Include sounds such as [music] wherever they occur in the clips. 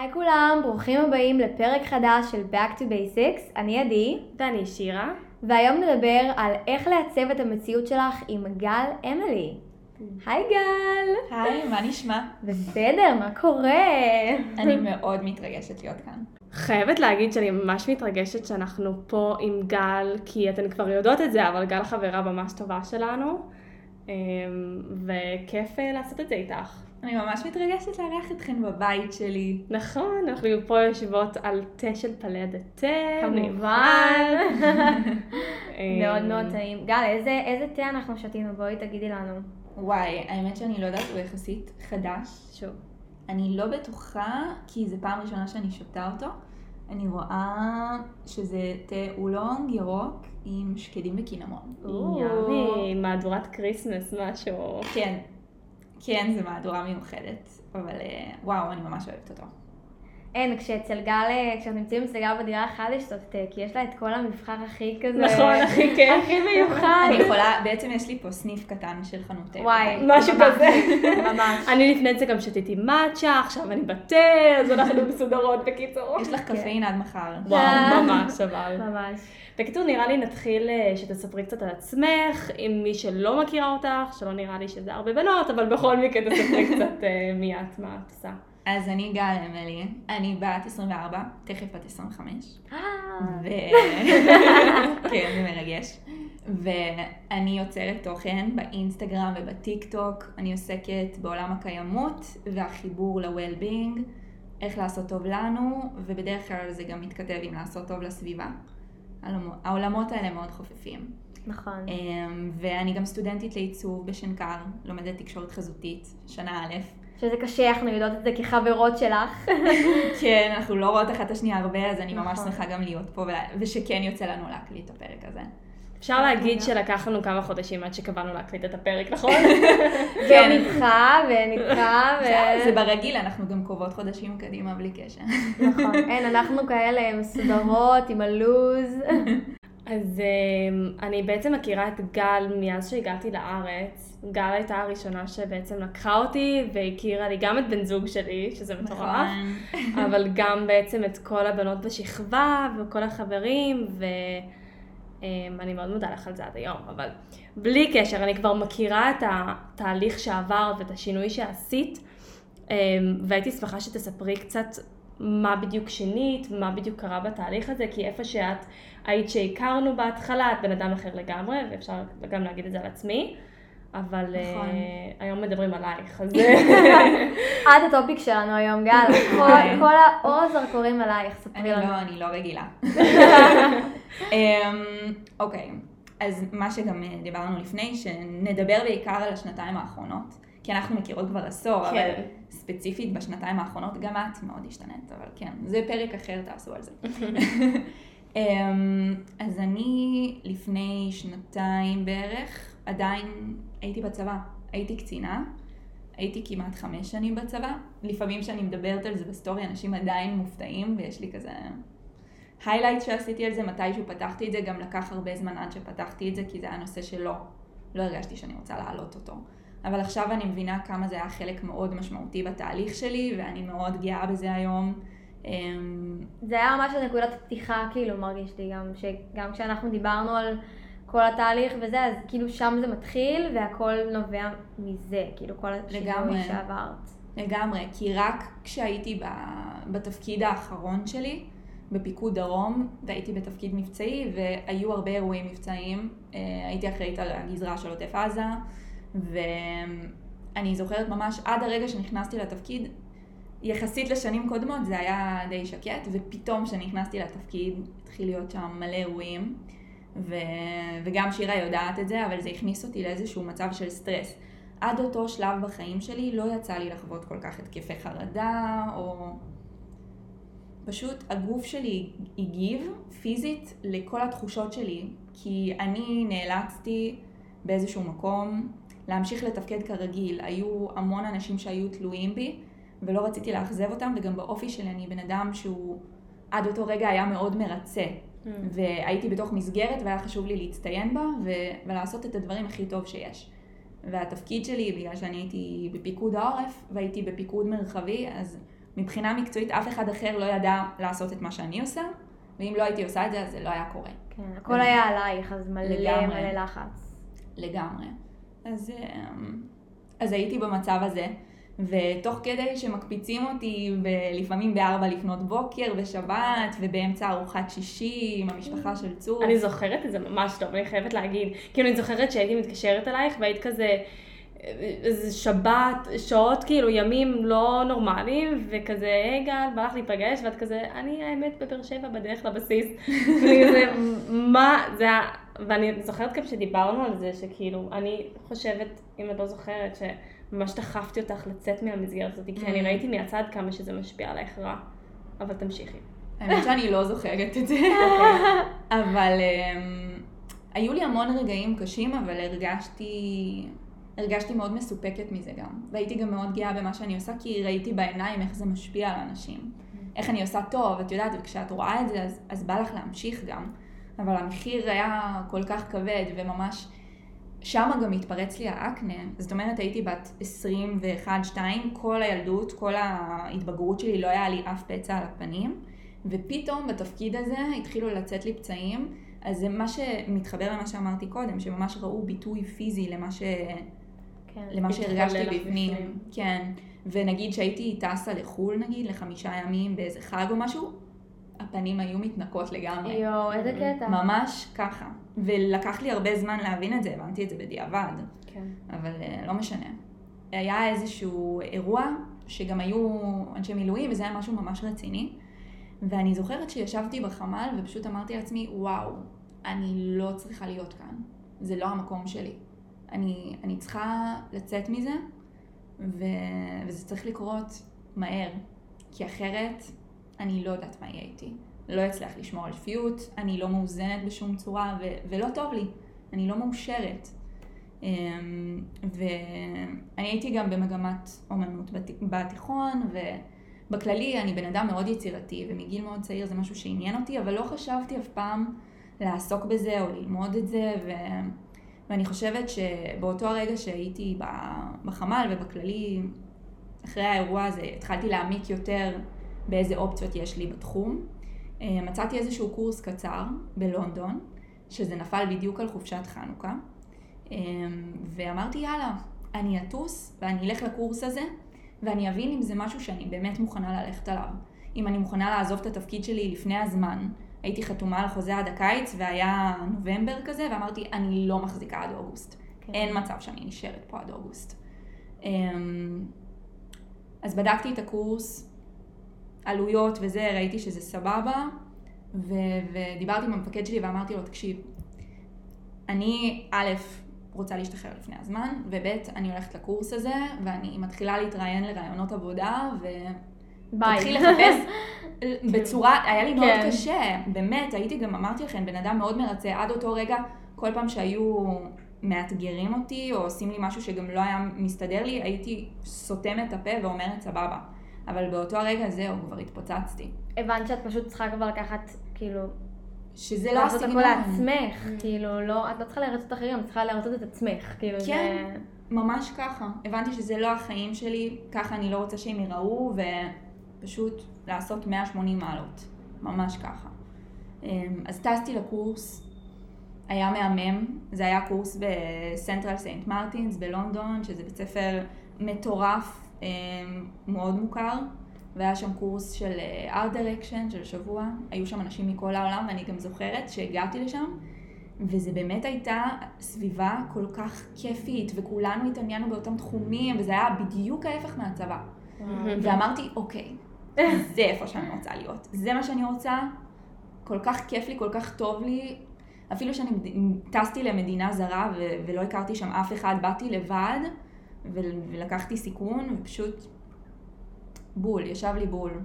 היי כולם, ברוכים הבאים לפרק חדש של Back to Basics, אני עדי, ואני שירה. והיום נדבר על איך לעצב את המציאות שלך עם גל אמילי. היי גל! היי, מה נשמע? בסדר, מה קורה? אני מאוד מתרגשת להיות כאן. חייבת להגיד שאני ממש מתרגשת שאנחנו פה עם גל, כי אתן כבר יודעות את זה, אבל גל חברה ממש טובה שלנו, אמ, וכיף אה, לעשות את זה איתך. אני ממש מתרגשת לארח אתכן בבית שלי. נכון, אנחנו פה יושבות על תה של פלד תה. כמובן. [laughs] אמ, מאוד מאוד טעים. גל, איזה, איזה תה אנחנו שתינו? בואי תגידי לנו. וואי, האמת שאני לא יודעת, הוא יחסית חדש. שוב. אני לא בטוחה, כי זו פעם ראשונה שאני שותה אותו. אני רואה שזה תה אולונג ירוק עם שקדים וקינמון. yummy, מהדורת כריסמס, משהו. כן, כן, זו מהדורה מיוחדת, אבל אה, וואו, אני ממש אוהבת אותו. אין, כשאצל גל, אה, כשאנחנו נמצאים אצל גל בדירה אחת לשתות תה, כי יש לה את כל המבחר הכי כזה... נכון, הכי כיף. הכי מיוחד. אני יכולה, בעצם יש לי פה סניף קטן של חנות תה. וואי, בבית. משהו כזה. ממש. אני לפני זה גם שתיתי מאצ'ה, עכשיו אני בתה, אז אנחנו מסודרות בקיצור. יש לך קפאין עד מחר. וואו, ממש אבל. ממש. בקיצור, נראה לי נתחיל אה, שתספרי קצת על עצמך, עם מי שלא מכירה אותך, שלא נראה לי שזה הרבה בנות, אבל בכל מקרה תספרי [laughs] קצת אה, מי את, מה את עושה. אז אני גל אמילי, אני בת 24, תכף בת 25. אה, ו... [laughs] כן, זה מרגש. ואני יוצרת תוכן באינסטגרם ובטיק טוק. אני עוסקת בעולם הקיימות והחיבור ל-well-being, איך לעשות טוב לנו, ובדרך כלל זה גם מתכתב עם לעשות טוב לסביבה. העולמות- העולמות האלה מאוד חופפים. נכון. אמ, ואני גם סטודנטית לעיצוב בשנקר, לומדת תקשורת חזותית, שנה א'. שזה קשה, אנחנו יודעות את זה כחברות שלך. [laughs] כן, אנחנו לא רואות אחת את השנייה הרבה, אז אני ממש נכון. שמחה גם להיות פה, ושכן יוצא לנו להקליט את הפרק הזה. אפשר להגיד שלקח לנו כמה חודשים עד שקבענו להקליט את הפרק, נכון? והוא [laughs] נדחה, [laughs] ונדחה, ו... זה ברגיל, אנחנו גם קובעות חודשים קדימה בלי קשר. נכון. אין, אנחנו כאלה מסודרות, עם הלו"ז. אז אמ, אני בעצם מכירה את גל מאז שהגעתי לארץ. גל הייתה הראשונה שבעצם לקחה אותי והכירה לי גם את בן זוג שלי, שזה מטורף. נכון. אבל גם בעצם את כל הבנות בשכבה וכל החברים, ואני מאוד מודה לך על זה עד היום, אבל בלי קשר, אני כבר מכירה את התהליך שעברת ואת השינוי שעשית, אמ, והייתי שמחה שתספרי קצת מה בדיוק שינית, מה בדיוק קרה בתהליך הזה, כי איפה שאת היית שהכרנו בהתחלה, את בן אדם אחר לגמרי, ואפשר גם להגיד את זה על עצמי. אבל נכון. uh, היום מדברים עלייך, אז [laughs] עד הטופיק שלנו היום, גל. [laughs] כל- כל האור זרקורים עלייך, ספרי לנו. לא, אני לא רגילה. [laughs] אמ, אוקיי, אז מה שגם אה, דיברנו לפני, שנדבר בעיקר על השנתיים האחרונות, כי אנחנו מכירות כבר עשור, אבל כן. ספציפית בשנתיים האחרונות, גם את מאוד השתנית, אבל כן, זה פרק אחר, תעשו על זה. אמ, אז אני לפני שנתיים בערך, עדיין הייתי בצבא, הייתי קצינה, הייתי כמעט חמש שנים בצבא. לפעמים כשאני מדברת על זה בסטורי, אנשים עדיין מופתעים, ויש לי כזה highlight שעשיתי על זה, מתישהו פתחתי את זה, גם לקח הרבה זמן עד שפתחתי את זה, כי זה היה נושא שלא, לא הרגשתי שאני רוצה להעלות אותו. אבל עכשיו אני מבינה כמה זה היה חלק מאוד משמעותי בתהליך שלי, ואני מאוד גאה בזה היום. אמ, זה היה ממש נקודת פתיחה, כאילו, מרגיש לי גם, שגם כשאנחנו דיברנו על כל התהליך וזה, אז כאילו שם זה מתחיל, והכל נובע מזה, כאילו, כל השינוי. שעברת. לגמרי, כי רק כשהייתי ב- בתפקיד האחרון שלי, בפיקוד דרום, והייתי בתפקיד מבצעי, והיו הרבה אירועים מבצעיים. אה, הייתי אחראית על הגזרה של עוטף עזה, ואני זוכרת ממש עד הרגע שנכנסתי לתפקיד, יחסית לשנים קודמות זה היה די שקט, ופתאום כשנכנסתי לתפקיד התחיל להיות שם מלא אירועים, ו... וגם שירה יודעת את זה, אבל זה הכניס אותי לאיזשהו מצב של סטרס. עד אותו שלב בחיים שלי לא יצא לי לחוות כל כך התקפי חרדה, או... פשוט הגוף שלי הגיב פיזית לכל התחושות שלי, כי אני נאלצתי באיזשהו מקום להמשיך לתפקד כרגיל. היו המון אנשים שהיו תלויים בי, ולא רציתי לאכזב אותם, וגם באופי שלי אני בן אדם שהוא עד אותו רגע היה מאוד מרצה. והייתי בתוך מסגרת והיה חשוב לי להצטיין בה ו- ולעשות את הדברים הכי טוב שיש. והתפקיד שלי, בגלל שאני הייתי בפיקוד העורף והייתי בפיקוד מרחבי, אז מבחינה מקצועית אף אחד אחר לא ידע לעשות את מה שאני עושה, ואם לא הייתי עושה את זה אז זה לא היה קורה. כן, הכל היה עלייך, אז מלא לגמרי. מלא לחץ. לגמרי. אז, אמ, אז הייתי במצב הזה, ותוך כדי שמקפיצים אותי ב- לפעמים בארבע לפנות בוקר, בשבת, ובאמצע ארוחת שישי עם המשפחה של צור. אני זוכרת את זה ממש טוב, אני חייבת להגיד. כאילו, אני זוכרת שהייתי מתקשרת אלייך והיית כזה, איזה שבת, שעות, כאילו, ימים לא נורמליים, וכזה, היי גל, בא לך להיפגש, ואת כזה, אני האמת בבאר שבע בדרך לבסיס. [laughs] כזה, מה, זה ה... ואני זוכרת גם שדיברנו על זה, שכאילו, אני חושבת, אם את לא זוכרת, שממש דחפתי אותך לצאת מהמסגרת הזאת, כי אני Mm. ראיתי מהצד כמה שזה משפיע עלייך רע. אבל תמשיכי. האמת שאני לא זוכרת את זה. [laughs] אבל um, היו לי המון רגעים קשים, אבל הרגשתי, הרגשתי מאוד מסופקת מזה גם. והייתי גם מאוד גאה במה שאני עושה, כי ראיתי בעיניים איך זה משפיע על אנשים. איך אני עושה טוב, את יודעת, וכשאת רואה את זה, אז, אז בא לך להמשיך גם. אבל המחיר היה כל כך כבד, וממש... שם גם התפרץ לי האקנה, זאת אומרת הייתי בת 21-2, כל הילדות, כל ההתבגרות שלי לא היה לי אף פצע על הפנים, ופתאום בתפקיד הזה התחילו לצאת לי פצעים, אז זה מה שמתחבר למה שאמרתי קודם, שממש ראו ביטוי פיזי למה, ש... כן. למה שהרגשתי. בפנים. כן, ונגיד שהייתי טסה לחו"ל נגיד, לחמישה ימים באיזה חג או משהו, הפנים היו מתנקות לגמרי. יואו, איזה קטע. ממש ככה. ולקח לי הרבה זמן להבין את זה, הבנתי את זה בדיעבד, כן. אבל אה, לא משנה. היה איזשהו אירוע שגם היו אנשי מילואים, וזה היה משהו ממש רציני. ואני זוכרת שישבתי בחמ"ל ופשוט אמרתי לעצמי, וואו, אני לא צריכה להיות כאן. זה לא המקום שלי. אני, אני צריכה לצאת מזה, ו... וזה צריך לקרות מהר. כי אחרת, אני לא יודעת מה יהיה איתי. לא אצליח לשמור על שפיות, אני לא מאוזנת בשום צורה, ו... ולא טוב לי. אני לא מאושרת. אמ, ואני הייתי גם במגמת אומנות בת... בתיכון, ובכללי אני בן אדם מאוד יצירתי, ומגיל מאוד צעיר זה משהו שעניין אותי, אבל לא חשבתי אף פעם לעסוק בזה או ללמוד את זה, ו... ואני חושבת שבאותו הרגע שהייתי בחמ"ל ובכללי, אחרי האירוע הזה, התחלתי להעמיק יותר באיזה אופציות יש לי בתחום. אה, מצאתי איזשהו קורס קצר בלונדון, שזה נפל בדיוק על חופשת חנוכה, אה, ואמרתי יאללה, אני אטוס ואני אלך לקורס הזה, ואני אבין אם זה משהו שאני באמת מוכנה ללכת עליו. אם אני מוכנה לעזוב את התפקיד שלי לפני הזמן. הייתי חתומה על חוזה עד הקיץ, והיה נובמבר כזה, ואמרתי, אני לא מחזיקה עד אוגוסט. כן. אין מצב שאני נשארת פה עד אוגוסט. אמ, אז בדקתי את הקורס, עלויות וזה, ראיתי שזה סבבה, ו- ודיברתי עם המפקד שלי ואמרתי לו, תקשיב, אני א', רוצה להשתחרר לפני הזמן, וב', אני הולכת לקורס הזה, ואני מתחילה להתראיין לרעיונות עבודה, ו... ביי. תתחיל לחפש [laughs] בצורה, היה לי מאוד כן. קשה, באמת, הייתי גם, אמרתי לכם, בן אדם מאוד מרצה, עד אותו רגע, כל פעם שהיו מאתגרים אותי, או עושים לי משהו שגם לא היה מסתדר לי, הייתי סותמת את הפה ואומרת סבבה. אבל באותו הרגע זהו, כבר התפוצצתי. הבנת שאת פשוט צריכה כבר לקחת, כאילו, שזה לא לעשות הסגנון. הכל לעצמך, כאילו, לא, את לא צריכה לרצות אחרים, את צריכה לרצות את עצמך, כאילו, כן. זה... ממש ככה. הבנתי שזה לא החיים שלי, ככה אני לא רוצה שהם ייראו, ופשוט לעשות 180 מעלות. ממש ככה. אמ, אז טסתי לקורס, היה מהמם, זה היה קורס בסנטרל סנט מרטינס בלונדון, שזה בית ספר מטורף, מאוד מוכר, והיה שם קורס של אה, art direction של שבוע, היו שם אנשים מכל העולם, ואני גם זוכרת שהגעתי לשם, וזה באמת הייתה סביבה כל כך כיפית, וכולנו התעניינו באותם תחומים, וזה היה בדיוק ההפך מהצבא. ואמרתי, אוקיי, זה איפה שאני רוצה להיות. זה מה שאני רוצה, כל כך כיף לי, כל כך טוב לי. אפילו שאני טסתי למדינה זרה ולא הכרתי שם אף אחד, באתי לבד ולקחתי סיכון ופשוט בול, ישב לי בול.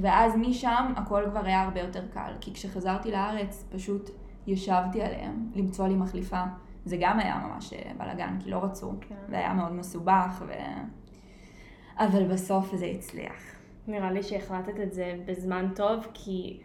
ואז משם הכל כבר היה הרבה יותר קל, כי כשחזרתי לארץ פשוט ישבתי עליהם למצוא לי מחליפה. זה גם היה ממש אה, בלאגן, כי לא רצו. כן. זה היה מאוד מסובך, ו... אבל בסוף זה הצליח. נראה לי שהחלטת את זה בזמן טוב, כי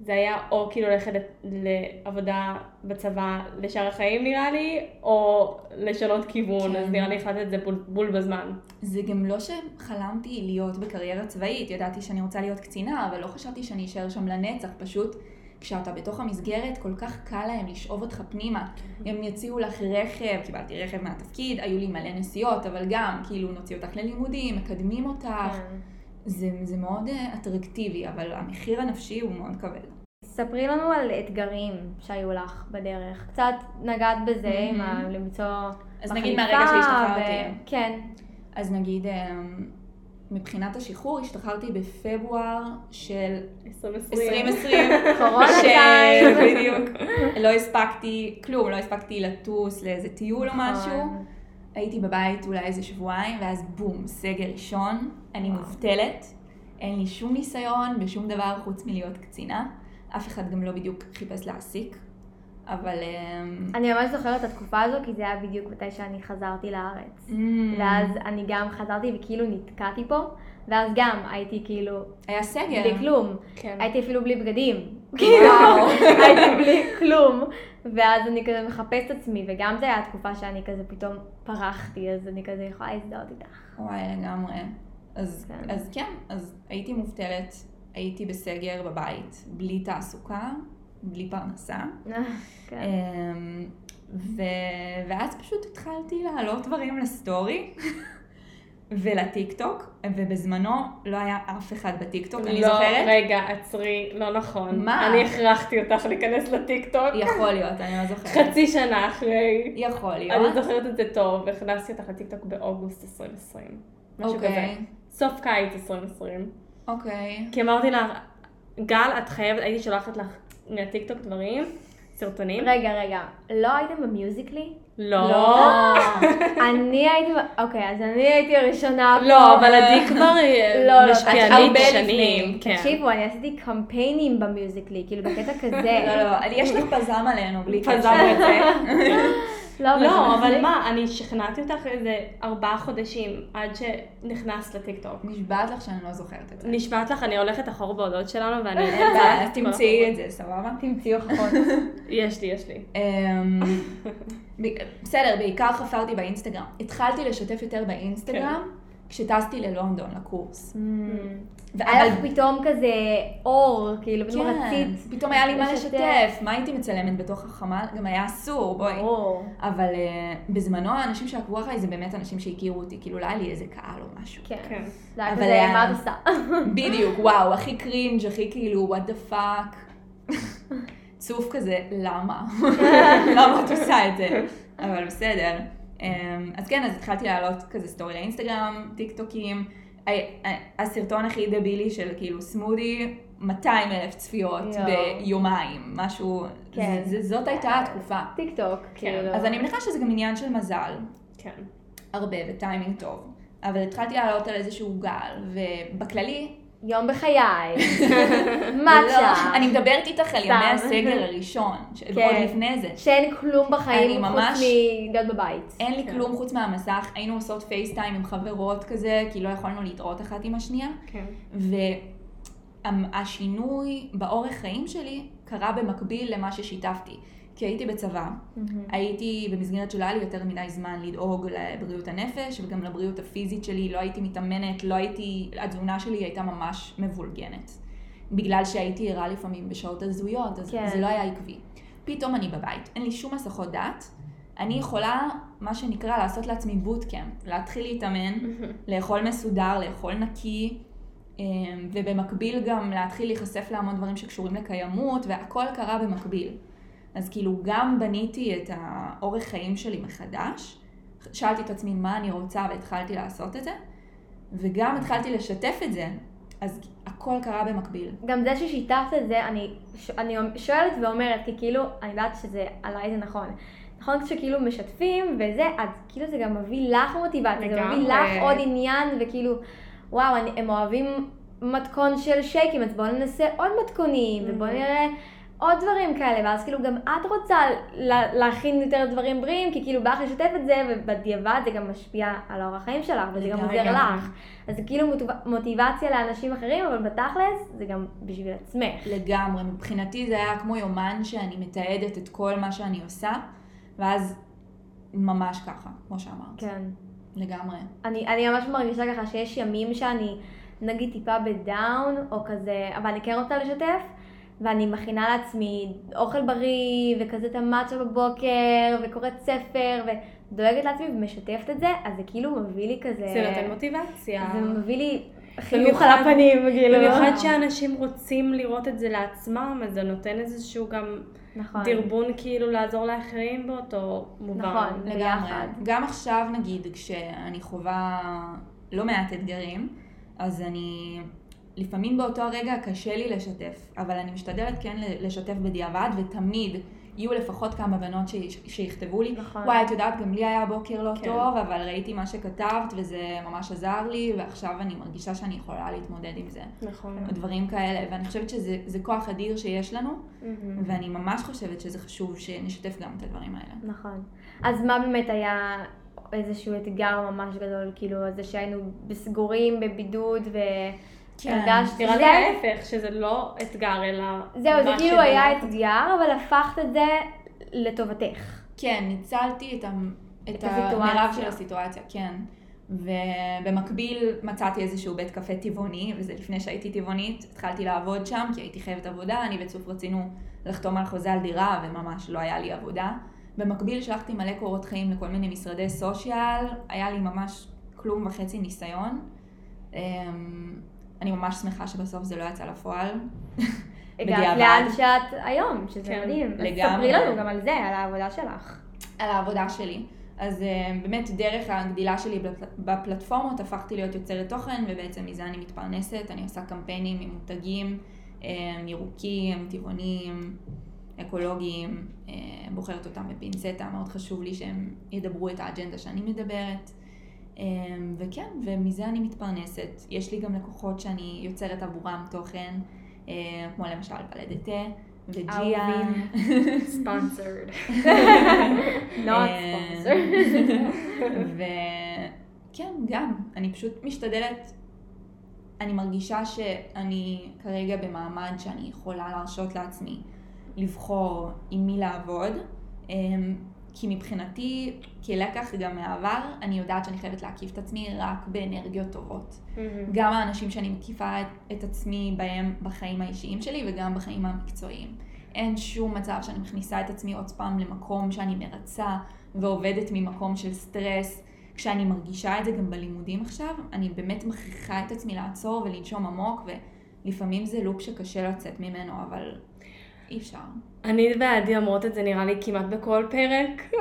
זה היה או כאילו ללכת לעבודה בצבא לשאר החיים נראה לי, או לשנות כיוון, כן. אז נראה לי החלטתי את זה בול, בול בזמן. זה גם לא שחלמתי להיות בקריירה צבאית, ידעתי שאני רוצה להיות קצינה, אבל לא חשבתי שאני אשאר שם לנצח, פשוט כשאתה בתוך המסגרת כל כך קל להם לשאוב אותך פנימה. הם יציעו לך רכב, קיבלתי רכב מהתפקיד, היו לי מלא נסיעות, אבל גם כאילו נוציא אותך ללימודים, מקדמים אותך. זה, זה מאוד אה, אטרקטיבי, אבל המחיר הנפשי הוא מאוד כבד. ספרי לנו על אתגרים שהיו לך בדרך. קצת נגעת בזה, Mhm. עם ה- למצוא אז נגיד מחליפה, מהרגע שהשתחררתי. ו- כן. אז נגיד, אה, מבחינת השחרור, השתחררתי בפברואר של 2020. 2020. קורונה טיים. [laughs] בדיוק. לא הספקתי כלום, לא הספקתי לטוס לאיזה טיול או נכון. משהו. הייתי בבית אולי איזה שבועיים, ואז בום, סגר ראשון, אני מובטלת, אין לי שום ניסיון בשום דבר חוץ מלהיות קצינה. אף אחד גם לא בדיוק חיפש להעסיק, אבל... אמ, אני ממש זוכרת את התקופה הזו, כי זה היה בדיוק מתי שאני חזרתי לארץ. אמ, ואז אני גם חזרתי וכאילו נתקעתי פה, ואז גם הייתי כאילו היה סגר. בלי כלום. כן. הייתי אפילו בלי בגדים. כאילו, [laughs] הייתי בלי כלום. ואז אני כזה מחפשת עצמי, וגם זה היה תקופה שאני כזה פתאום פרחתי, אז אני כזה יכולה להזדהות איתך. וואי, לגמרי. אז כן. אז כן, אז הייתי מובטלת, הייתי בסגר בבית, בלי תעסוקה, בלי פרנסה. [laughs] כן. אמ, ו... ואז פשוט התחלתי להעלות דברים לסטורי [laughs] ולטיקטוק, ובזמנו לא היה אף אחד בטיקטוק, אני לא, זוכרת. רגע, עצרי, לא נכון. מה? אני הכרחתי אותך להיכנס לטיקטוק. יכול להיות, אני לא זוכרת. חצי שנה אחרי. יכול אני להיות. זוכרת את זה טוב, הכנסתי אותך לטיקטוק באוגוסט 2020. משהו כזה. סוף קיץ 2020. אוקיי. כי אמרתי לה, גל, את חייבת, הייתי שולחת לך מהטיקטוק דברים, סרטונים. רגע, רגע, לא הייתם במיוזיקלי? לא. אני הייתי, אוקיי, אז אני הייתי הראשונה פה. לא, אבל עדי כבר [laughs] לא, לא, משפיענית שנים. כן. תקשיבו, אני עשיתי קמפיינים במיוזיקלי, כאילו בקטע כזה. לא, לא, יש לך פזם עלינו, בלי קשר. פזרנו את זה. [laughs] לא, לא, זה אבל. מה, אני שכנעתי אותך איזה ארבעה חודשים עד שנכנסת לטיקטוק. נשבעת לך שאני לא זוכרת את זה. נשבעת לך, אני הולכת אחורה בהודעות שלנו ואני... [laughs] אז תמצאי את זה, סבבה? תמצאי הוכחות. [laughs] יש לי, יש לי. אמ, [laughs] בסדר, בעיקר חפרתי באינסטגרם. התחלתי לשתף יותר באינסטגרם כשטסתי ללונדון לקורס. היה אבל- לך פתאום כזה אור, כאילו, פתאום כן, רצית. פתאום היה לי מה לשתף. מה הייתי מצלמת בתוך החמ"ל? גם היה אסור, בואי. אבל אה, בזמנו האנשים שעקבו אחריי זה באמת אנשים שהכירו אותי, כאילו לא היה לי איזה קהל או משהו. כן. כן. זה היה אבל כזה, היה- מה את עושה? [laughs] בדיוק, וואו, הכי קרינג', הכי כאילו, what the fuck. צוף כזה, למה? [laughs] למה את עושה את זה? אבל בסדר. אמ, אז כן, אז התחלתי לעלות כזה סטורי לאינסטגרם, טיק טוקים. הסרטון הכי דבילי של כאילו smoothie, 200 אלף צפיות יואו. ביומיים, משהו, כן. זה- זה- זאת הייתה התקופה. טיק טוק, כאילו. אז אני מניחה שזה גם עניין של מזל, כן. הרבה וטיימינג טוב. אבל התחלתי לעלות על איזשהו גל, ובכללי, יום בחיי. [laughs] לא, מאצ'ה. אני מדברת איתך על ימי. הסגר הראשון, ש- כן. עוד לפני זה. שאין כלום בחיים חוץ מלהיות בבית. אין לי כן. כלום חוץ מהמסך, היינו עושות FaceTime עם חברות כזה, כי לא יכולנו להתראות אחת עם השנייה. כן. והשינוי באורך חיים שלי קרה במקביל למה ששיתפתי. כי הייתי בצבא, הייתי במסגרת שלא היה לי יותר מדי זמן לדאוג לבריאות הנפש וגם לבריאות הפיזית שלי, לא הייתי מתאמנת, לא הייתי, התזונה שלי הייתה ממש מבולגנת. בגלל שהייתי ערה לפעמים בשעות הזויות, אז כן. זה לא היה עקבי. פתאום אני בבית, אין לי שום הסחות דעת, אני יכולה, מה שנקרא, לעשות לעצמי בוטקאמפ, להתחיל להתאמן, לאכול מסודר, לאכול נקי, אמ, ובמקביל גם להתחיל להיחשף להמון דברים שקשורים לקיימות, והכל קרה במקביל. אז כאילו גם בניתי את האורך חיים שלי מחדש, שאלתי את עצמי מה אני רוצה והתחלתי לעשות את זה, וגם התחלתי לשתף את זה, אז הכל קרה במקביל. גם זה ששיתפת את זה, אני, ש- אני שואלת ואומרת, כי כאילו, אני יודעת שזה עליי זה נכון. נכון שכאילו משתפים וזה, אז כאילו זה גם מביא לך מוטיבציה, זה מביא. לך עוד עניין, וכאילו, וואו, אני, הם אוהבים מתכון של שייקים, אז בואו ננסה עוד מתכונים, ובואו Mhm. נראה עוד דברים כאלה, ואז כאילו גם את רוצה לה- להכין יותר דברים בריאים, כי כאילו בא לך לשתף את זה, ובדיעבד זה גם משפיע על האורח חיים שלך, וזה גם עוזר. לך. אז זה כאילו מוטיב- מוטיבציה לאנשים אחרים, אבל בתכלס זה גם בשביל עצמך. לגמרי, מבחינתי זה היה כמו יומן שאני מתעדת את כל מה שאני עושה, ואז ממש ככה, כמו שאמרת. כן. לגמרי. אני, אני ממש מרגישה ככה שיש ימים שאני נגיד טיפה בדאון, או כזה, אבל אני כן רוצה לשתף, ואני מכינה לעצמי אוכל בריא, וכזה את המצ'ה בבוקר, וקוראת ספר, ודואגת לעצמי ומשתפת את זה, אז זה כאילו מביא לי כזה... זה נותן מוטיבציה. זה מביא לי חיוך במיוחד- על הפנים, כאילו. במיוחד שאנשים רוצים לראות את זה לעצמם, אז זה נותן איזשהו גם נכון. דרבון כאילו לעזור לאחרים באותו מובן. נכון. לגמרי. גם עכשיו נגיד, כשאני חווה לא מעט אתגרים, אז אני, לפעמים באותו הרגע קשה לי לשתף, אבל אני משתדלת כן לשתף בדיעבד, ותמיד יהיו לפחות כמה בנות ש- שיכתבו לי, נכון. וואי, את יודעת, גם לי היה בוקר לא כן. טוב, אבל ראיתי מה שכתבת, וזה ממש עזר לי, ועכשיו אני מרגישה שאני יכולה להתמודד עם זה. נכון. דברים כאלה, ואני חושבת שזה זה כוח אדיר שיש לנו, מהמם. ואני ממש חושבת שזה חשוב שנשתף גם את הדברים האלה. נכון. אז מה באמת היה איזשהו אתגר ממש גדול, כאילו, זה שהיינו סגורים בבידוד והרגשת... נראה לי ההפך, שזה לא אתגר, אלא... זהו, זה כאילו היה אתגר, אבל הפכת את זה לטובתך. כן, ניצלתי את, ה... את. המרב של הסיטואציה, כן. ובמקביל מצאתי איזשהו בית קפה טבעוני, וזה לפני שהייתי טבעונית, התחלתי לעבוד שם כי הייתי חייבת עבודה, אני וצוף רצינו לחתום על חוזה על דירה וממש לא היה לי עבודה. במקביל שלחתי מלא קורות חיים לכל מיני משרדי סושיאל, היה לי ממש כלום וחצי ניסיון. אני ממש שמחה שבסוף זה לא יצא לפועל. הגעת. לאן שאת היום, שזה כן, מדהים. אז לגמרי. ספרי לנו גם על זה, על העבודה שלך. על העבודה שלי. אז uh, באמת דרך הגדילה שלי בפל- בפלטפורמות הפכתי להיות יוצרת תוכן ובעצם מזה אני מתפרנסת, אני עושה קמפיינים עם מותגים um, ירוקים, טבעוניים, אקולוגיים, uh, בוחרת אותם בפינצטה, מאוד חשוב לי שהם ידברו את האג'נדה שאני מדברת. Um, וכן, ומזה אני מתפרנסת. יש לי גם לקוחות שאני יוצרת עבורם תוכן, uh, כמו למשל ולדתה וג'יה. ספונסרד. אה, sponsor. וכן, גם, אני פשוט משתדלת, אני מרגישה שאני כרגע במעמד שאני יכולה להרשות לעצמי לבחור עם מי לעבוד, אמ, כי מבחינתי, כלקח גם מהעבר, אני יודעת שאני חייבת להקיף את עצמי רק באנרגיות טובות. גם האנשים שאני מקיפה את, את עצמי בהם בחיים האישיים שלי וגם בחיים המקצועיים. אין שום מצב שאני מכניסה את עצמי עוד פעם למקום שאני מרצה ועובדת ממקום של סטרס. כשאני מרגישה את זה גם בלימודים עכשיו, אני באמת מכריחה את עצמי לעצור ולנשום עמוק, ולפעמים זה לופ שקשה לצאת ממנו, אבל אי אפשר. אני ועדי אומרות את זה נראה לי כמעט בכל פרק.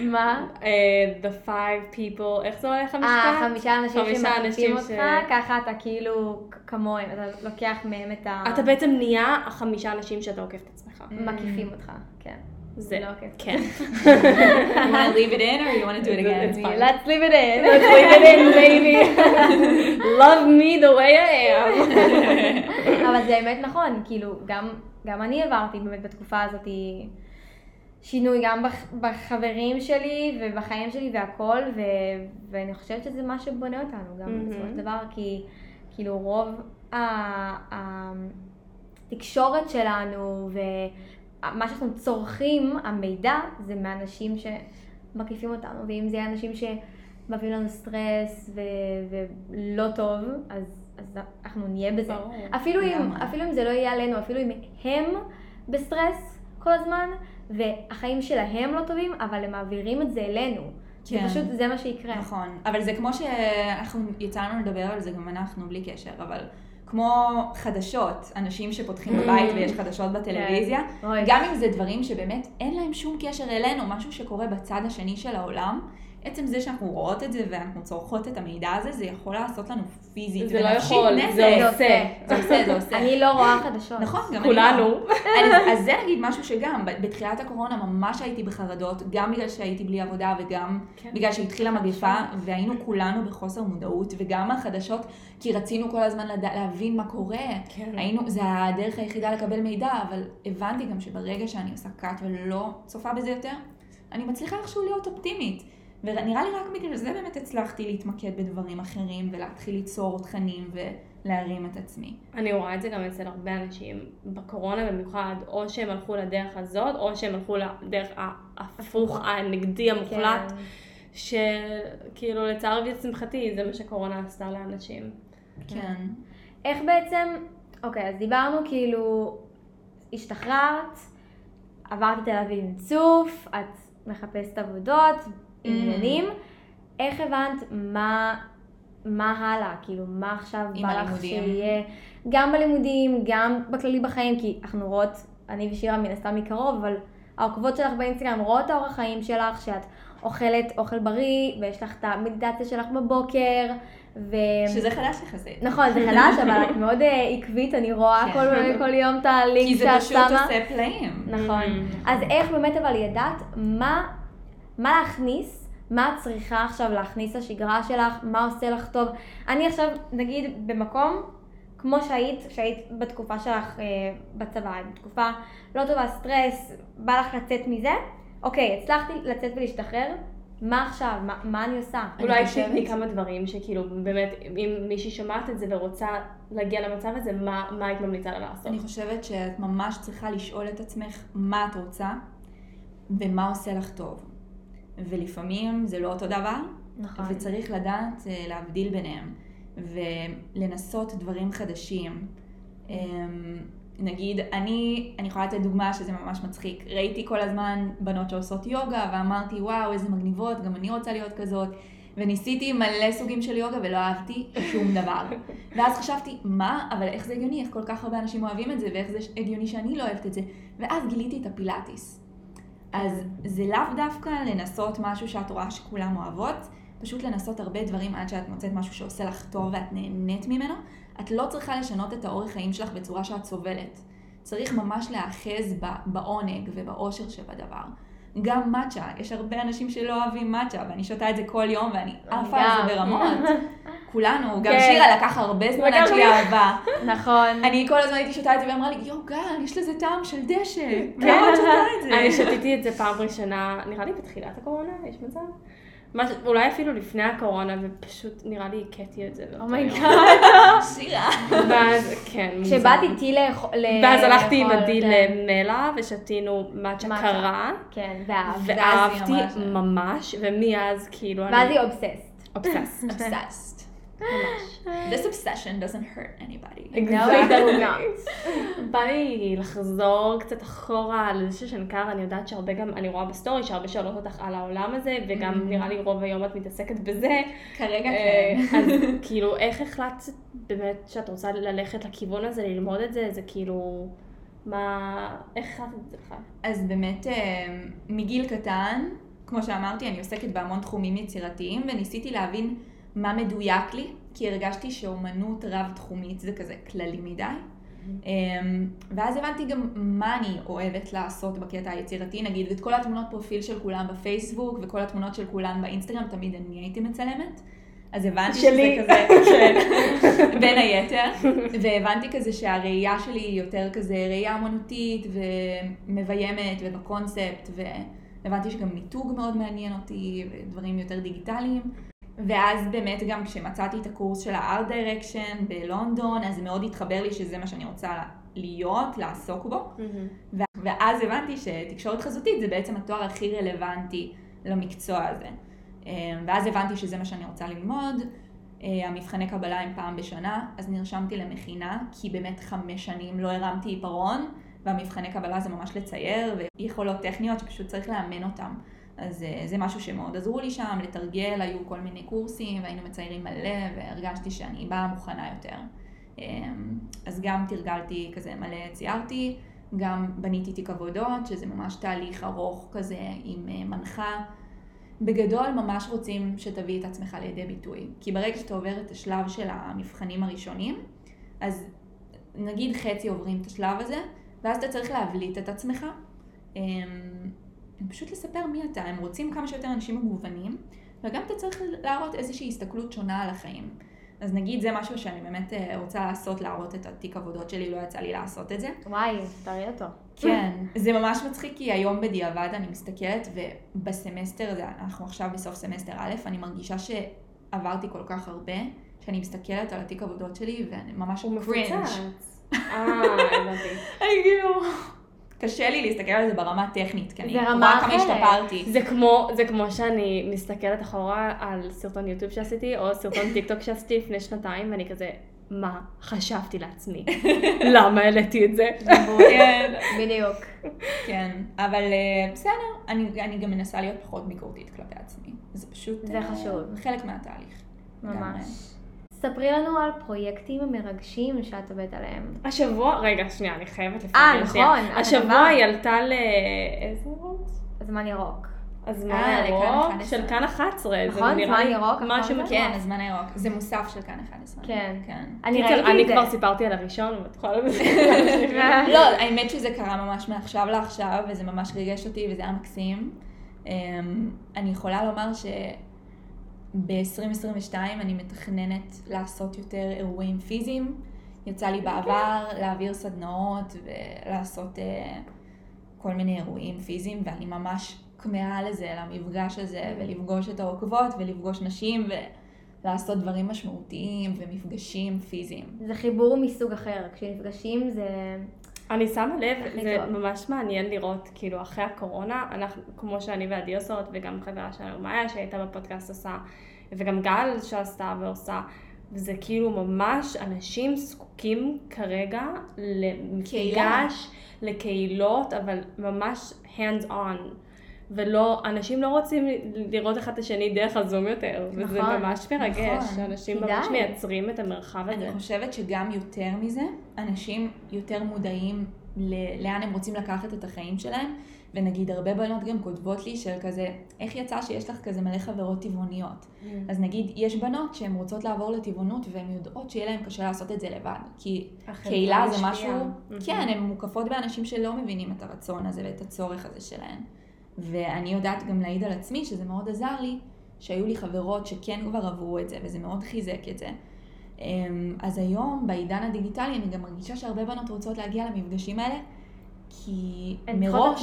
מה? אה, the five people, איך זה הולך המשפט? אה, חמישה אנשים אנשים אותך, ככה אתה כאילו כמוהם, אתה לוקח מהם את ה... אתה בעצם נהיה החמישה אנשים שאתה עוקף את עצמך. מקיפים אותך, כן. זה, לא עוקף. כן. [laughs] you want to leave it in or you want to do it again? Let's leave it in. Let's leave it in, baby. [laughs] Love me the way I am. [laughs] אבל זה באמת נכון, כאילו, גם, גם אני עברתי באמת בתקופה הזאת שינוי גם בח, בחברים שלי ובחיים שלי והכל, ו, ואני חושבת שזה מה שבונה אותנו גם מהמם. בסופו של דבר, כי כאילו רוב התקשורת שלנו ומה שאנחנו צורכים, המידע, זה מאנשים שמקיפים אותנו, ואם זה יהיה אנשים שמביאים לנו סטרס ו- ולא טוב, אז, אז אנחנו נהיה בזה. ברור. אפילו אם. אפילו אם זה לא יהיה עלינו, אפילו אם הם בסטרס כל הזמן, והחיים שלהם לא טובים, אבל הם מעבירים את זה אלינו. כן. זה פשוט, זה מה שיקרה. נכון, אבל זה כמו שאנחנו, יצא לנו לדבר על זה גם אנחנו, בלי קשר, אבל כמו חדשות, אנשים שפותחים בבית ויש [clears throat] חדשות בטלוויזיה, כן. אוי. גם אם זה דברים שבאמת אין להם שום קשר אלינו, משהו שקורה בצד השני של העולם, עצם זה שאנחנו רואות את זה ואנחנו צורכות את המידע הזה, זה יכול לעשות לנו פיזית זה לא יכול, נזק. זה עושה. זה עושה, זה עושה. אני לא רואה חדשות. נכון, גם אני כולנו. לא. אז, אז זה נגיד משהו שגם, בתחילת הקורונה ממש הייתי בחרדות, גם בגלל שהייתי בלי עבודה וגם כן. בגלל שהתחילה מגפה, והיינו כולנו בחוסר מודעות, וגם החדשות, כי רצינו כל הזמן לדע, להבין מה קורה. כן. היינו, זה הדרך היחידה לקבל מידע, אבל הבנתי גם שברגע שאני עושה קאט ולא צופה בזה יותר, אני מצליחה איכשהו להיות אופטימית. ונראה לי רק בגלל זה באמת הצלחתי להתמקד בדברים אחרים, ולהתחיל ליצור תכנים ולהרים את עצמי. אני רואה את זה גם אצל הרבה אנשים, בקורונה במיוחד, או שהם הלכו לדרך הזאת, או שהם הלכו לדרך ההפוך, הנגדי המוחלט, כן. שכאילו לצערי ולשמחתי זה מה שקורונה עשתה לאנשים. כן. איך בעצם, אוקיי, אז דיברנו כאילו, השתחררת, עברת תל אביב עם צוף, את מחפשת עבודות, עניינים, איך הבנת מה, מה הלאה, כאילו, מה עכשיו בא לך. שיהיה, גם בלימודים, גם בכללי בחיים, כי אנחנו רואות, אני ושירה מן הסתם מקרוב, אבל העוקבות שלך באינסטגרם רואות את האורח חיים שלך, שאת אוכלת אוכל בריא, ויש לך את המדיטציה שלך בבוקר, ו... שזה חדש יחסית. נכון, זה חדש, אבל את מאוד אה, עקבית, אני רואה כן. כל, כל יום את הלינק כי זה שאת פשוט שמה. עושה פלאים. נכון. Mm. אז איך באמת אבל ידעת מה, מה להכניס, מה את צריכה עכשיו להכניס לשגרה שלך, מה עושה לך טוב. אני עכשיו, נגיד, במקום, כמו שהיית, שהיית בתקופה שלך אה, בצבא, בתקופה לא טובה, סטרס, בא לך לצאת מזה, אוקיי, הצלחתי לצאת ולהשתחרר, מה עכשיו? מה, מה אני עושה? אני אולי חושבת- תתני כמה דברים שכאילו באמת, אם מישהי שומעת את זה ורוצה להגיע למצב הזה, מה, מה היית ממליצה לה לעשות? אני חושבת שאת ממש צריכה לשאול את עצמך מה את רוצה ומה עושה לך טוב. ולפעמים זה לא אותו דבר, נכון. וצריך לדעת אה, להבדיל ביניהם, ולנסות דברים חדשים. אמ, נגיד, אני, אני יכולה לתת דוגמה שזה ממש מצחיק. ראיתי כל הזמן בנות שעושות יוגה, ואמרתי, וואו, איזה מגניבות, גם אני רוצה להיות כזאת. וניסיתי מלא סוגים של יוגה ולא אהבתי שום דבר. [laughs] ואז חשבתי, מה? אבל איך זה הגיוני? איך כל כך הרבה אנשים אוהבים את זה, ואיך זה הגיוני שאני לא אוהבת את זה? ואז גיליתי את הפילאטיס. אז זה לאו דווקא לנסות משהו שאת רואה שכולם אוהבות, פשוט לנסות הרבה דברים עד שאת מוצאת משהו שעושה לך טוב ואת נהנית ממנו. את לא צריכה לשנות את האורח חיים שלך בצורה שאת סובלת. צריך ממש להאחז בעונג ובאושר שבדבר. גם מאצ'ה, יש הרבה אנשים שלא אוהבים מאצ'ה, ואני שותה את זה כל יום ואני עפה על. זה ברמות. [laughs] כולנו, גם כן. שירה לקח הרבה זמן עד שהיא. אהבה. [laughs] נכון. אני כל הזמן הייתי שותה את זה, והיא אמרה לי, יואו גל, יש לזה טעם של דשא. כן. למה את שותה את זה? אני שתיתי את זה פעם ראשונה, נראה לי בתחילת הקורונה, יש מצב? אולי אפילו לפני הקורונה, ופשוט נראה לי הכרתי את זה. Oh my God. [laughs] שירה. ואז, כן, מוזר. כשבאת איתי לאכול... ואז הלכתי עם עדי כן. למלה, ושתינו מאצ'ה. קרה, כן, ואהבת. ואהבתי ממש- ומאז כאילו ואז היא obsessed. Obsessed. Obsessed. [laughs] This obsession doesn't hurt anybody. Not. בא לי לחזור קצת אחורה לזה ששנקר, אני יודעת שהרבה גם, אני רואה בסטורי שהרבה שואלות אותך על העולם הזה, וגם Mm. נראה לי רוב היום את מתעסקת בזה. כרגע אה, כן. אז כאילו, איך החלטת באמת שאת רוצה ללכת לכיוון הזה, ללמוד את זה, זה כאילו, מה, איך החלטת את זה בכלל? אז באמת, אה, מגיל קטן, כמו שאמרתי, אני עוסקת בהמון תחומים יצירתיים, וניסיתי להבין מה מדויק לי, כי הרגשתי שאומנות רב-תחומית זה כזה כללי מדי. אמ, ואז הבנתי גם מה אני אוהבת לעשות בקטע היצירתי, נגיד את כל התמונות פרופיל של כולם בפייסבוק וכל התמונות של כולן באינסטגרם, תמיד אני הייתי מצלמת. אז הבנתי שלי. שזה כזה, כן, [laughs] בין היתר, והבנתי כזה שהראייה שלי היא יותר כזה ראייה אמנותית ומביימת ובקונספט, והבנתי שגם מיתוג מאוד מעניין אותי ודברים יותר דיגיטליים. ואז באמת גם כשמצאתי את הקורס של ה-Art Direction בלונדון, אז זה מאוד התחבר לי שזה מה שאני רוצה להיות, לעסוק בו. ו- ואז הבנתי שתקשורת חזותית זה בעצם התואר הכי רלוונטי למקצוע הזה. אה, ואז הבנתי שזה מה שאני רוצה ללמוד. אה, המבחני קבלה הם פעם בשנה, אז נרשמתי למכינה, כי באמת חמש שנים לא הרמתי עיפרון, והמבחני קבלה זה ממש לצייר, ויכולות טכניות שפשוט צריך לאמן אותם. אז אה, זה משהו שמאוד עזרו לי שם, לתרגל, היו כל מיני קורסים, והיינו מציירים מלא, והרגשתי שאני באה מוכנה יותר. אה, אז גם תרגלתי כזה מלא, ציירתי, גם בניתי תיק עבודות, שזה ממש תהליך ארוך כזה עם אה, מנחה, בגדול ממש רוצים שתביא את עצמך לידי ביטוי. כי ברגע שאתה עובר את השלב של המבחנים הראשונים, אז נגיד חצי עוברים את השלב הזה, ואז אתה צריך להבליט את עצמך. פשוט לספר מי אתה, הם רוצים כמה שיותר אנשים מגוונים, וגם אתה צריך להראות איזושהי הסתכלות שונה על החיים. אז נגיד זה משהו שאני באמת אה, רוצה לעשות, להראות את התיק עבודות שלי, לא יצא לי לעשות את זה. וואי, תראי אותו. כן, [laughs] זה ממש מצחיק כי היום בדיעבד אני מסתכלת ובסמסטר, אנחנו עכשיו בסוף סמסטר א', אני מרגישה שעברתי כל כך הרבה, שאני מסתכלת על התיק עבודות שלי ואני ממש וואו cringe. מפוצץ. אה, הבנתי. [laughs] אני כאילו... קשה לי להסתכל על זה ברמה הטכנית, כי אני זה רואה כמה. השתפרתי. זה כמו, זה כמו שאני מסתכלת אחורה על סרטון יוטיוב שעשיתי, או סרטון טיק טוק שעשיתי לפני שנתיים, ואני כזה, מה חשבתי לעצמי? [laughs] למה העליתי את זה? כן, בדיוק. כן, אבל אה, בסדר, אני, אני גם מנסה להיות פחות ביקורתית כלפי עצמי. זה פשוט... זה אה, חשוב. חלק מהתהליך. ממש. ספרי לנו על פרויקטים מרגשים שאת עובדת עליהם. השבוע, רגע, שנייה, אני חייבת אה, לפרגן. שנייה. נכון. השבוע היא עלתה ל... איזה ערוץ? זמן ירוק. הזמן אה, הירוק 11. של כאן 11. זה נכון? נראה זמן לי ירוק, משהו? מטורף. כן, הזמן הירוק. זה מוסף של כאן 11. כן. כן. אני קיצר, ראיתי אני את זה. כבר סיפרתי על הראשון, ואת יכולה [laughs] לזה. לא, האמת שזה קרה ממש מעכשיו לעכשיו, וזה ממש ריגש אותי, וזה היה מקסים. אמ, אני יכולה לומר שב-2022 אני מתכננת לעשות יותר אירועים פיזיים. יצא לי בעבר להעביר סדנאות ולעשות אה, כל מיני אירועים פיזיים, ואני ממש כמהה לזה, למפגש הזה, ולפגוש את העוקבות, ולפגוש נשים, ולעשות דברים משמעותיים ומפגשים פיזיים. זה חיבור מסוג אחר. כשנפגשים זה... אני שמה לב, זה טוב. ממש מעניין לראות, כאילו, אחרי הקורונה, אנחנו, כמו שאני ועדי עושות, וגם חברה שלנו, מאיה, שהייתה בפודקאסט עושה, וגם גל שעשתה ועושה, וזה כאילו ממש, אנשים זקוקים כרגע. למפגש, לקהילות, אבל ממש hands on. ולא, אנשים לא רוצים לראות אחד את השני דרך הזום יותר, וזה נכון, ממש מרגש, נכון. שאנשים כדאי. ממש מייצרים את המרחב הזה. אני חושבת שגם יותר מזה, אנשים יותר מודעים ל- לאן הם רוצים לקחת את החיים שלהם, ונגיד הרבה בנות גם כותבות לי של כזה, איך יצא שיש לך כזה מלא חברות טבעוניות? Mm. אז נגיד, יש בנות שהן רוצות לעבור לטבעונות והן יודעות שיהיה להן קשה לעשות את זה לבד, כי קהילה זה. משהו, Mhm. כן, הן מוקפות באנשים שלא מבינים את הרצון הזה ואת הצורך הזה שלהן. ואני יודעת גם להעיד על עצמי שזה מאוד עזר לי, שהיו לי חברות שכן כבר עברו את זה, וזה מאוד חיזק את זה. אמ, אז היום, בעידן הדיגיטלי, אני גם מרגישה שהרבה בנות רוצות להגיע למפגשים האלה, כי הן מראש.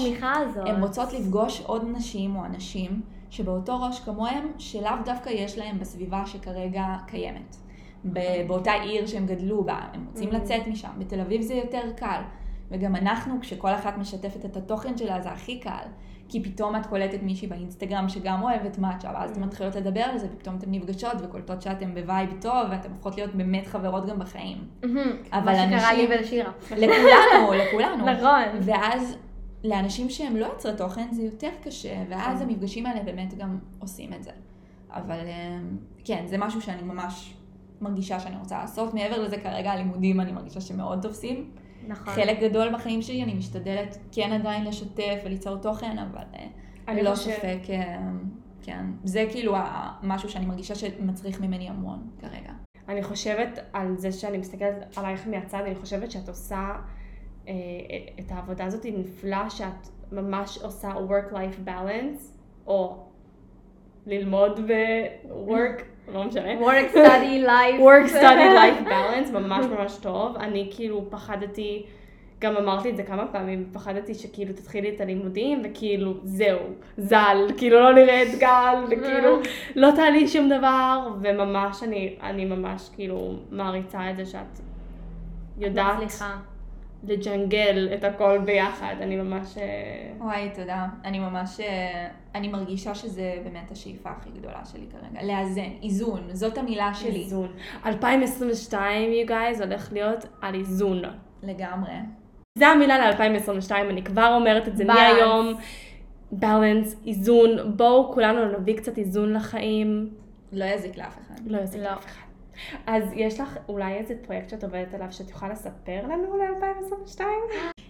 הן רוצות לפגוש עוד נשים או אנשים שבאותו ראש כמוהם, שלאו דווקא יש להם בסביבה שכרגע קיימת. ב- באותה עיר שהם גדלו בה, הם רוצים Mhm. לצאת משם. בתל אביב זה יותר קל. וגם אנחנו, כשכל אחת משתפת את התוכן שלה, זה הכי קל. כי פתאום את קולטת מישהי באינסטגרם שגם אוהבת מאצ'ה, ואז אתן מתחילות לדבר על זה, ופתאום אתן נפגשות וקולטות שאתן ב vibe טוב, ואתן הופכות להיות באמת חברות גם בחיים. אבל מה שקרה לי אנשים- ולשירה. לכולנו, לכולנו. נכון. ואז לאנשים שהם לא יוצרי תוכן זה יותר קשה, ואז כן. המפגשים האלה באמת גם עושים את זה. אבל אמ, כן, זה משהו שאני ממש מרגישה שאני רוצה לעשות. מעבר לזה כרגע הלימודים אני מרגישה שמאוד תופסים. נכון. חלק גדול בחיים שלי אני משתדלת כן עדיין לשתף וליצור תוכן, אבל אה, אני ללא חושב- ספק, אה, כן. זה כאילו משהו שאני מרגישה שמצריך ממני המון כרגע. אני חושבת על זה שאני מסתכלת עלייך מהצד, אני חושבת שאת עושה אה, את העבודה הזאת נפלא, שאת ממש עושה work-life balance, או ללמוד ב-work, לא משנה. work study [laughs] life. work study [laughs] life balance, ממש ממש טוב. אני כאילו פחדתי, גם אמרתי את זה כמה פעמים, פחדתי שכאילו תתחילי את הלימודים, וכאילו זהו, ז"ל, כאילו לא נראה את גל, וכאילו לא תעלי שום דבר, וממש אני, אני ממש כאילו מעריצה את זה שאת יודעת מצליחה. לג'נגל את הכל ביחד, אני ממש... אה, וואי, תודה. אני ממש, אה, אני מרגישה שזה באמת השאיפה הכי גדולה שלי כרגע. לאזן, איזון, זאת המילה שלי. איזון. 2022, you guys, הולך להיות על איזון. לגמרי. זה המילה ל-2022, אני כבר אומרת את זה Balance. מהיום. בלנס, איזון, בואו כולנו נביא קצת איזון לחיים. לא יזיק לאף אחד. לא לא. לאף אחד. אז יש לך אולי איזה פרויקט שאת עובדת עליו שאת יכולה לספר לנו ל-2022?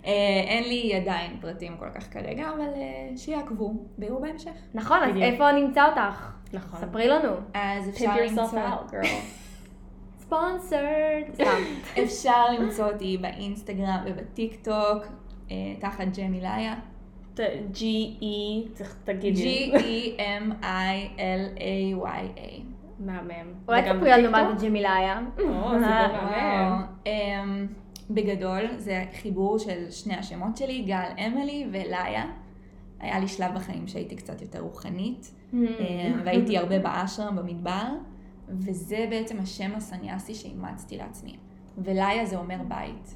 אה, אין לי עדיין פרטים כל כך כרגע, אבל אה, שיעקבו, ויראו בהמשך. נכון, אז. איפה נמצא אותך? נכון. ספרי לנו. אז אפשר למצוא... [laughs] ספונסרד. אפשר למצוא אותי באינסטגרם ובטיק טוק, אה, תחת ג'מיליה. G-E, צריך תגידי. G-E-M-I-L-A-Y-A. מהמם. אולי תספרי לנו מה בטיקטוק? זה ג'מיליה. או, סיפור מהמם. אמ, בגדול זה חיבור של שני השמות שלי, גל אמילי וליה. היה לי שלב בחיים שהייתי קצת יותר רוחנית, אמ, והייתי הרבה באשרם, במדבר, וזה בעצם השם הסניאסי שאימצתי לעצמי. וליה זה אומר בית.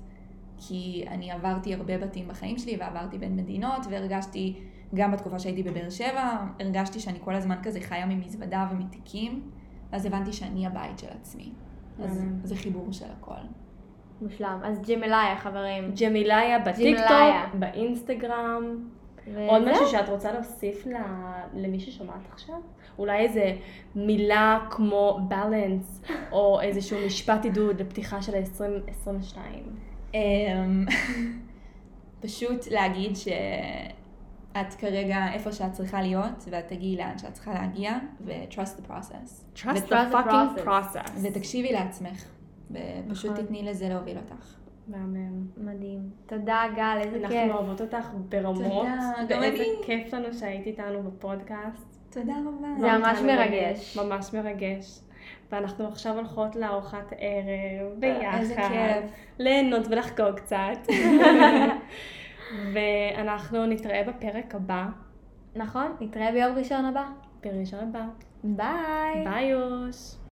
כי אני עברתי הרבה בתים בחיים שלי ועברתי בין מדינות והרגשתי, גם בתקופה שהייתי בבאר שבע, הרגשתי שאני כל הזמן כזה חיה ממזוודה ומתיקים, אז הבנתי שאני הבית של עצמי. אז. זה חיבור של הכל. מושלם. אז ג'מיליה, חברים. ג'מיליה בטיקטוק. באינסטגרם. עוד משהו שאת רוצה להוסיף ל- למי ששומעת עכשיו? אולי איזה מילה כמו balance, או איזשהו משפט עידוד לפתיחה של ה-2022. אמ, [laughs] פשוט להגיד שאת כרגע איפה שאת צריכה להיות, ואת תגיעי לאן שאת צריכה להגיע, ו-trust the process. Trust the fucking process. ותקשיבי לעצמך, ופשוט נכון. תתני לזה להוביל אותך. מהמם. מדהים. תודה, גל, איזה כיף. אנחנו אוהבות אותך ברמות, תודה, גם ואיזה אני. כיף לנו שהיית איתנו בפודקאסט. תודה רבה. זה ממש מרגש. ממש מרגש. ואנחנו עכשיו הולכות לארוחת ערב אה, איזה ביחד, כיף. ליהנות ולחגוג קצת. [laughs] ואנחנו נתראה בפרק הבא, נכון, נתראה ביום ראשון הבא. בראשון הבא. ביי. ביי יוש.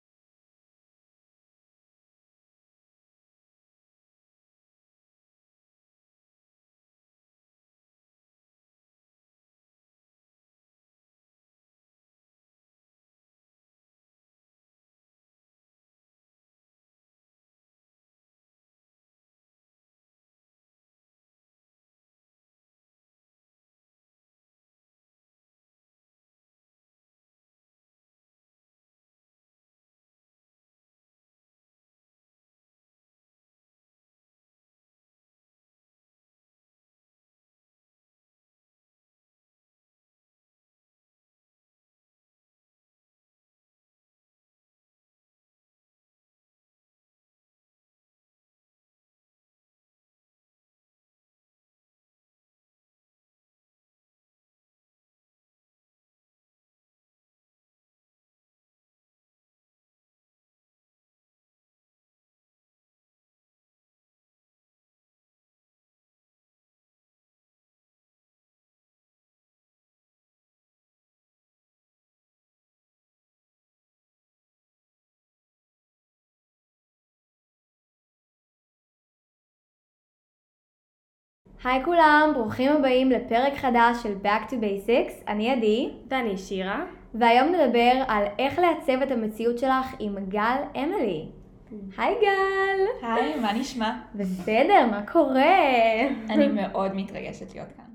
היי כולם, ברוכים הבאים לפרק חדש של Back to Basics. אני עדי, ואני שירה. והיום נדבר על איך לעצב את המציאות שלך עם גל אמילי. היי גל! היי, מה נשמע? בסדר, מה קורה? אני מאוד מתרגשת להיות כאן.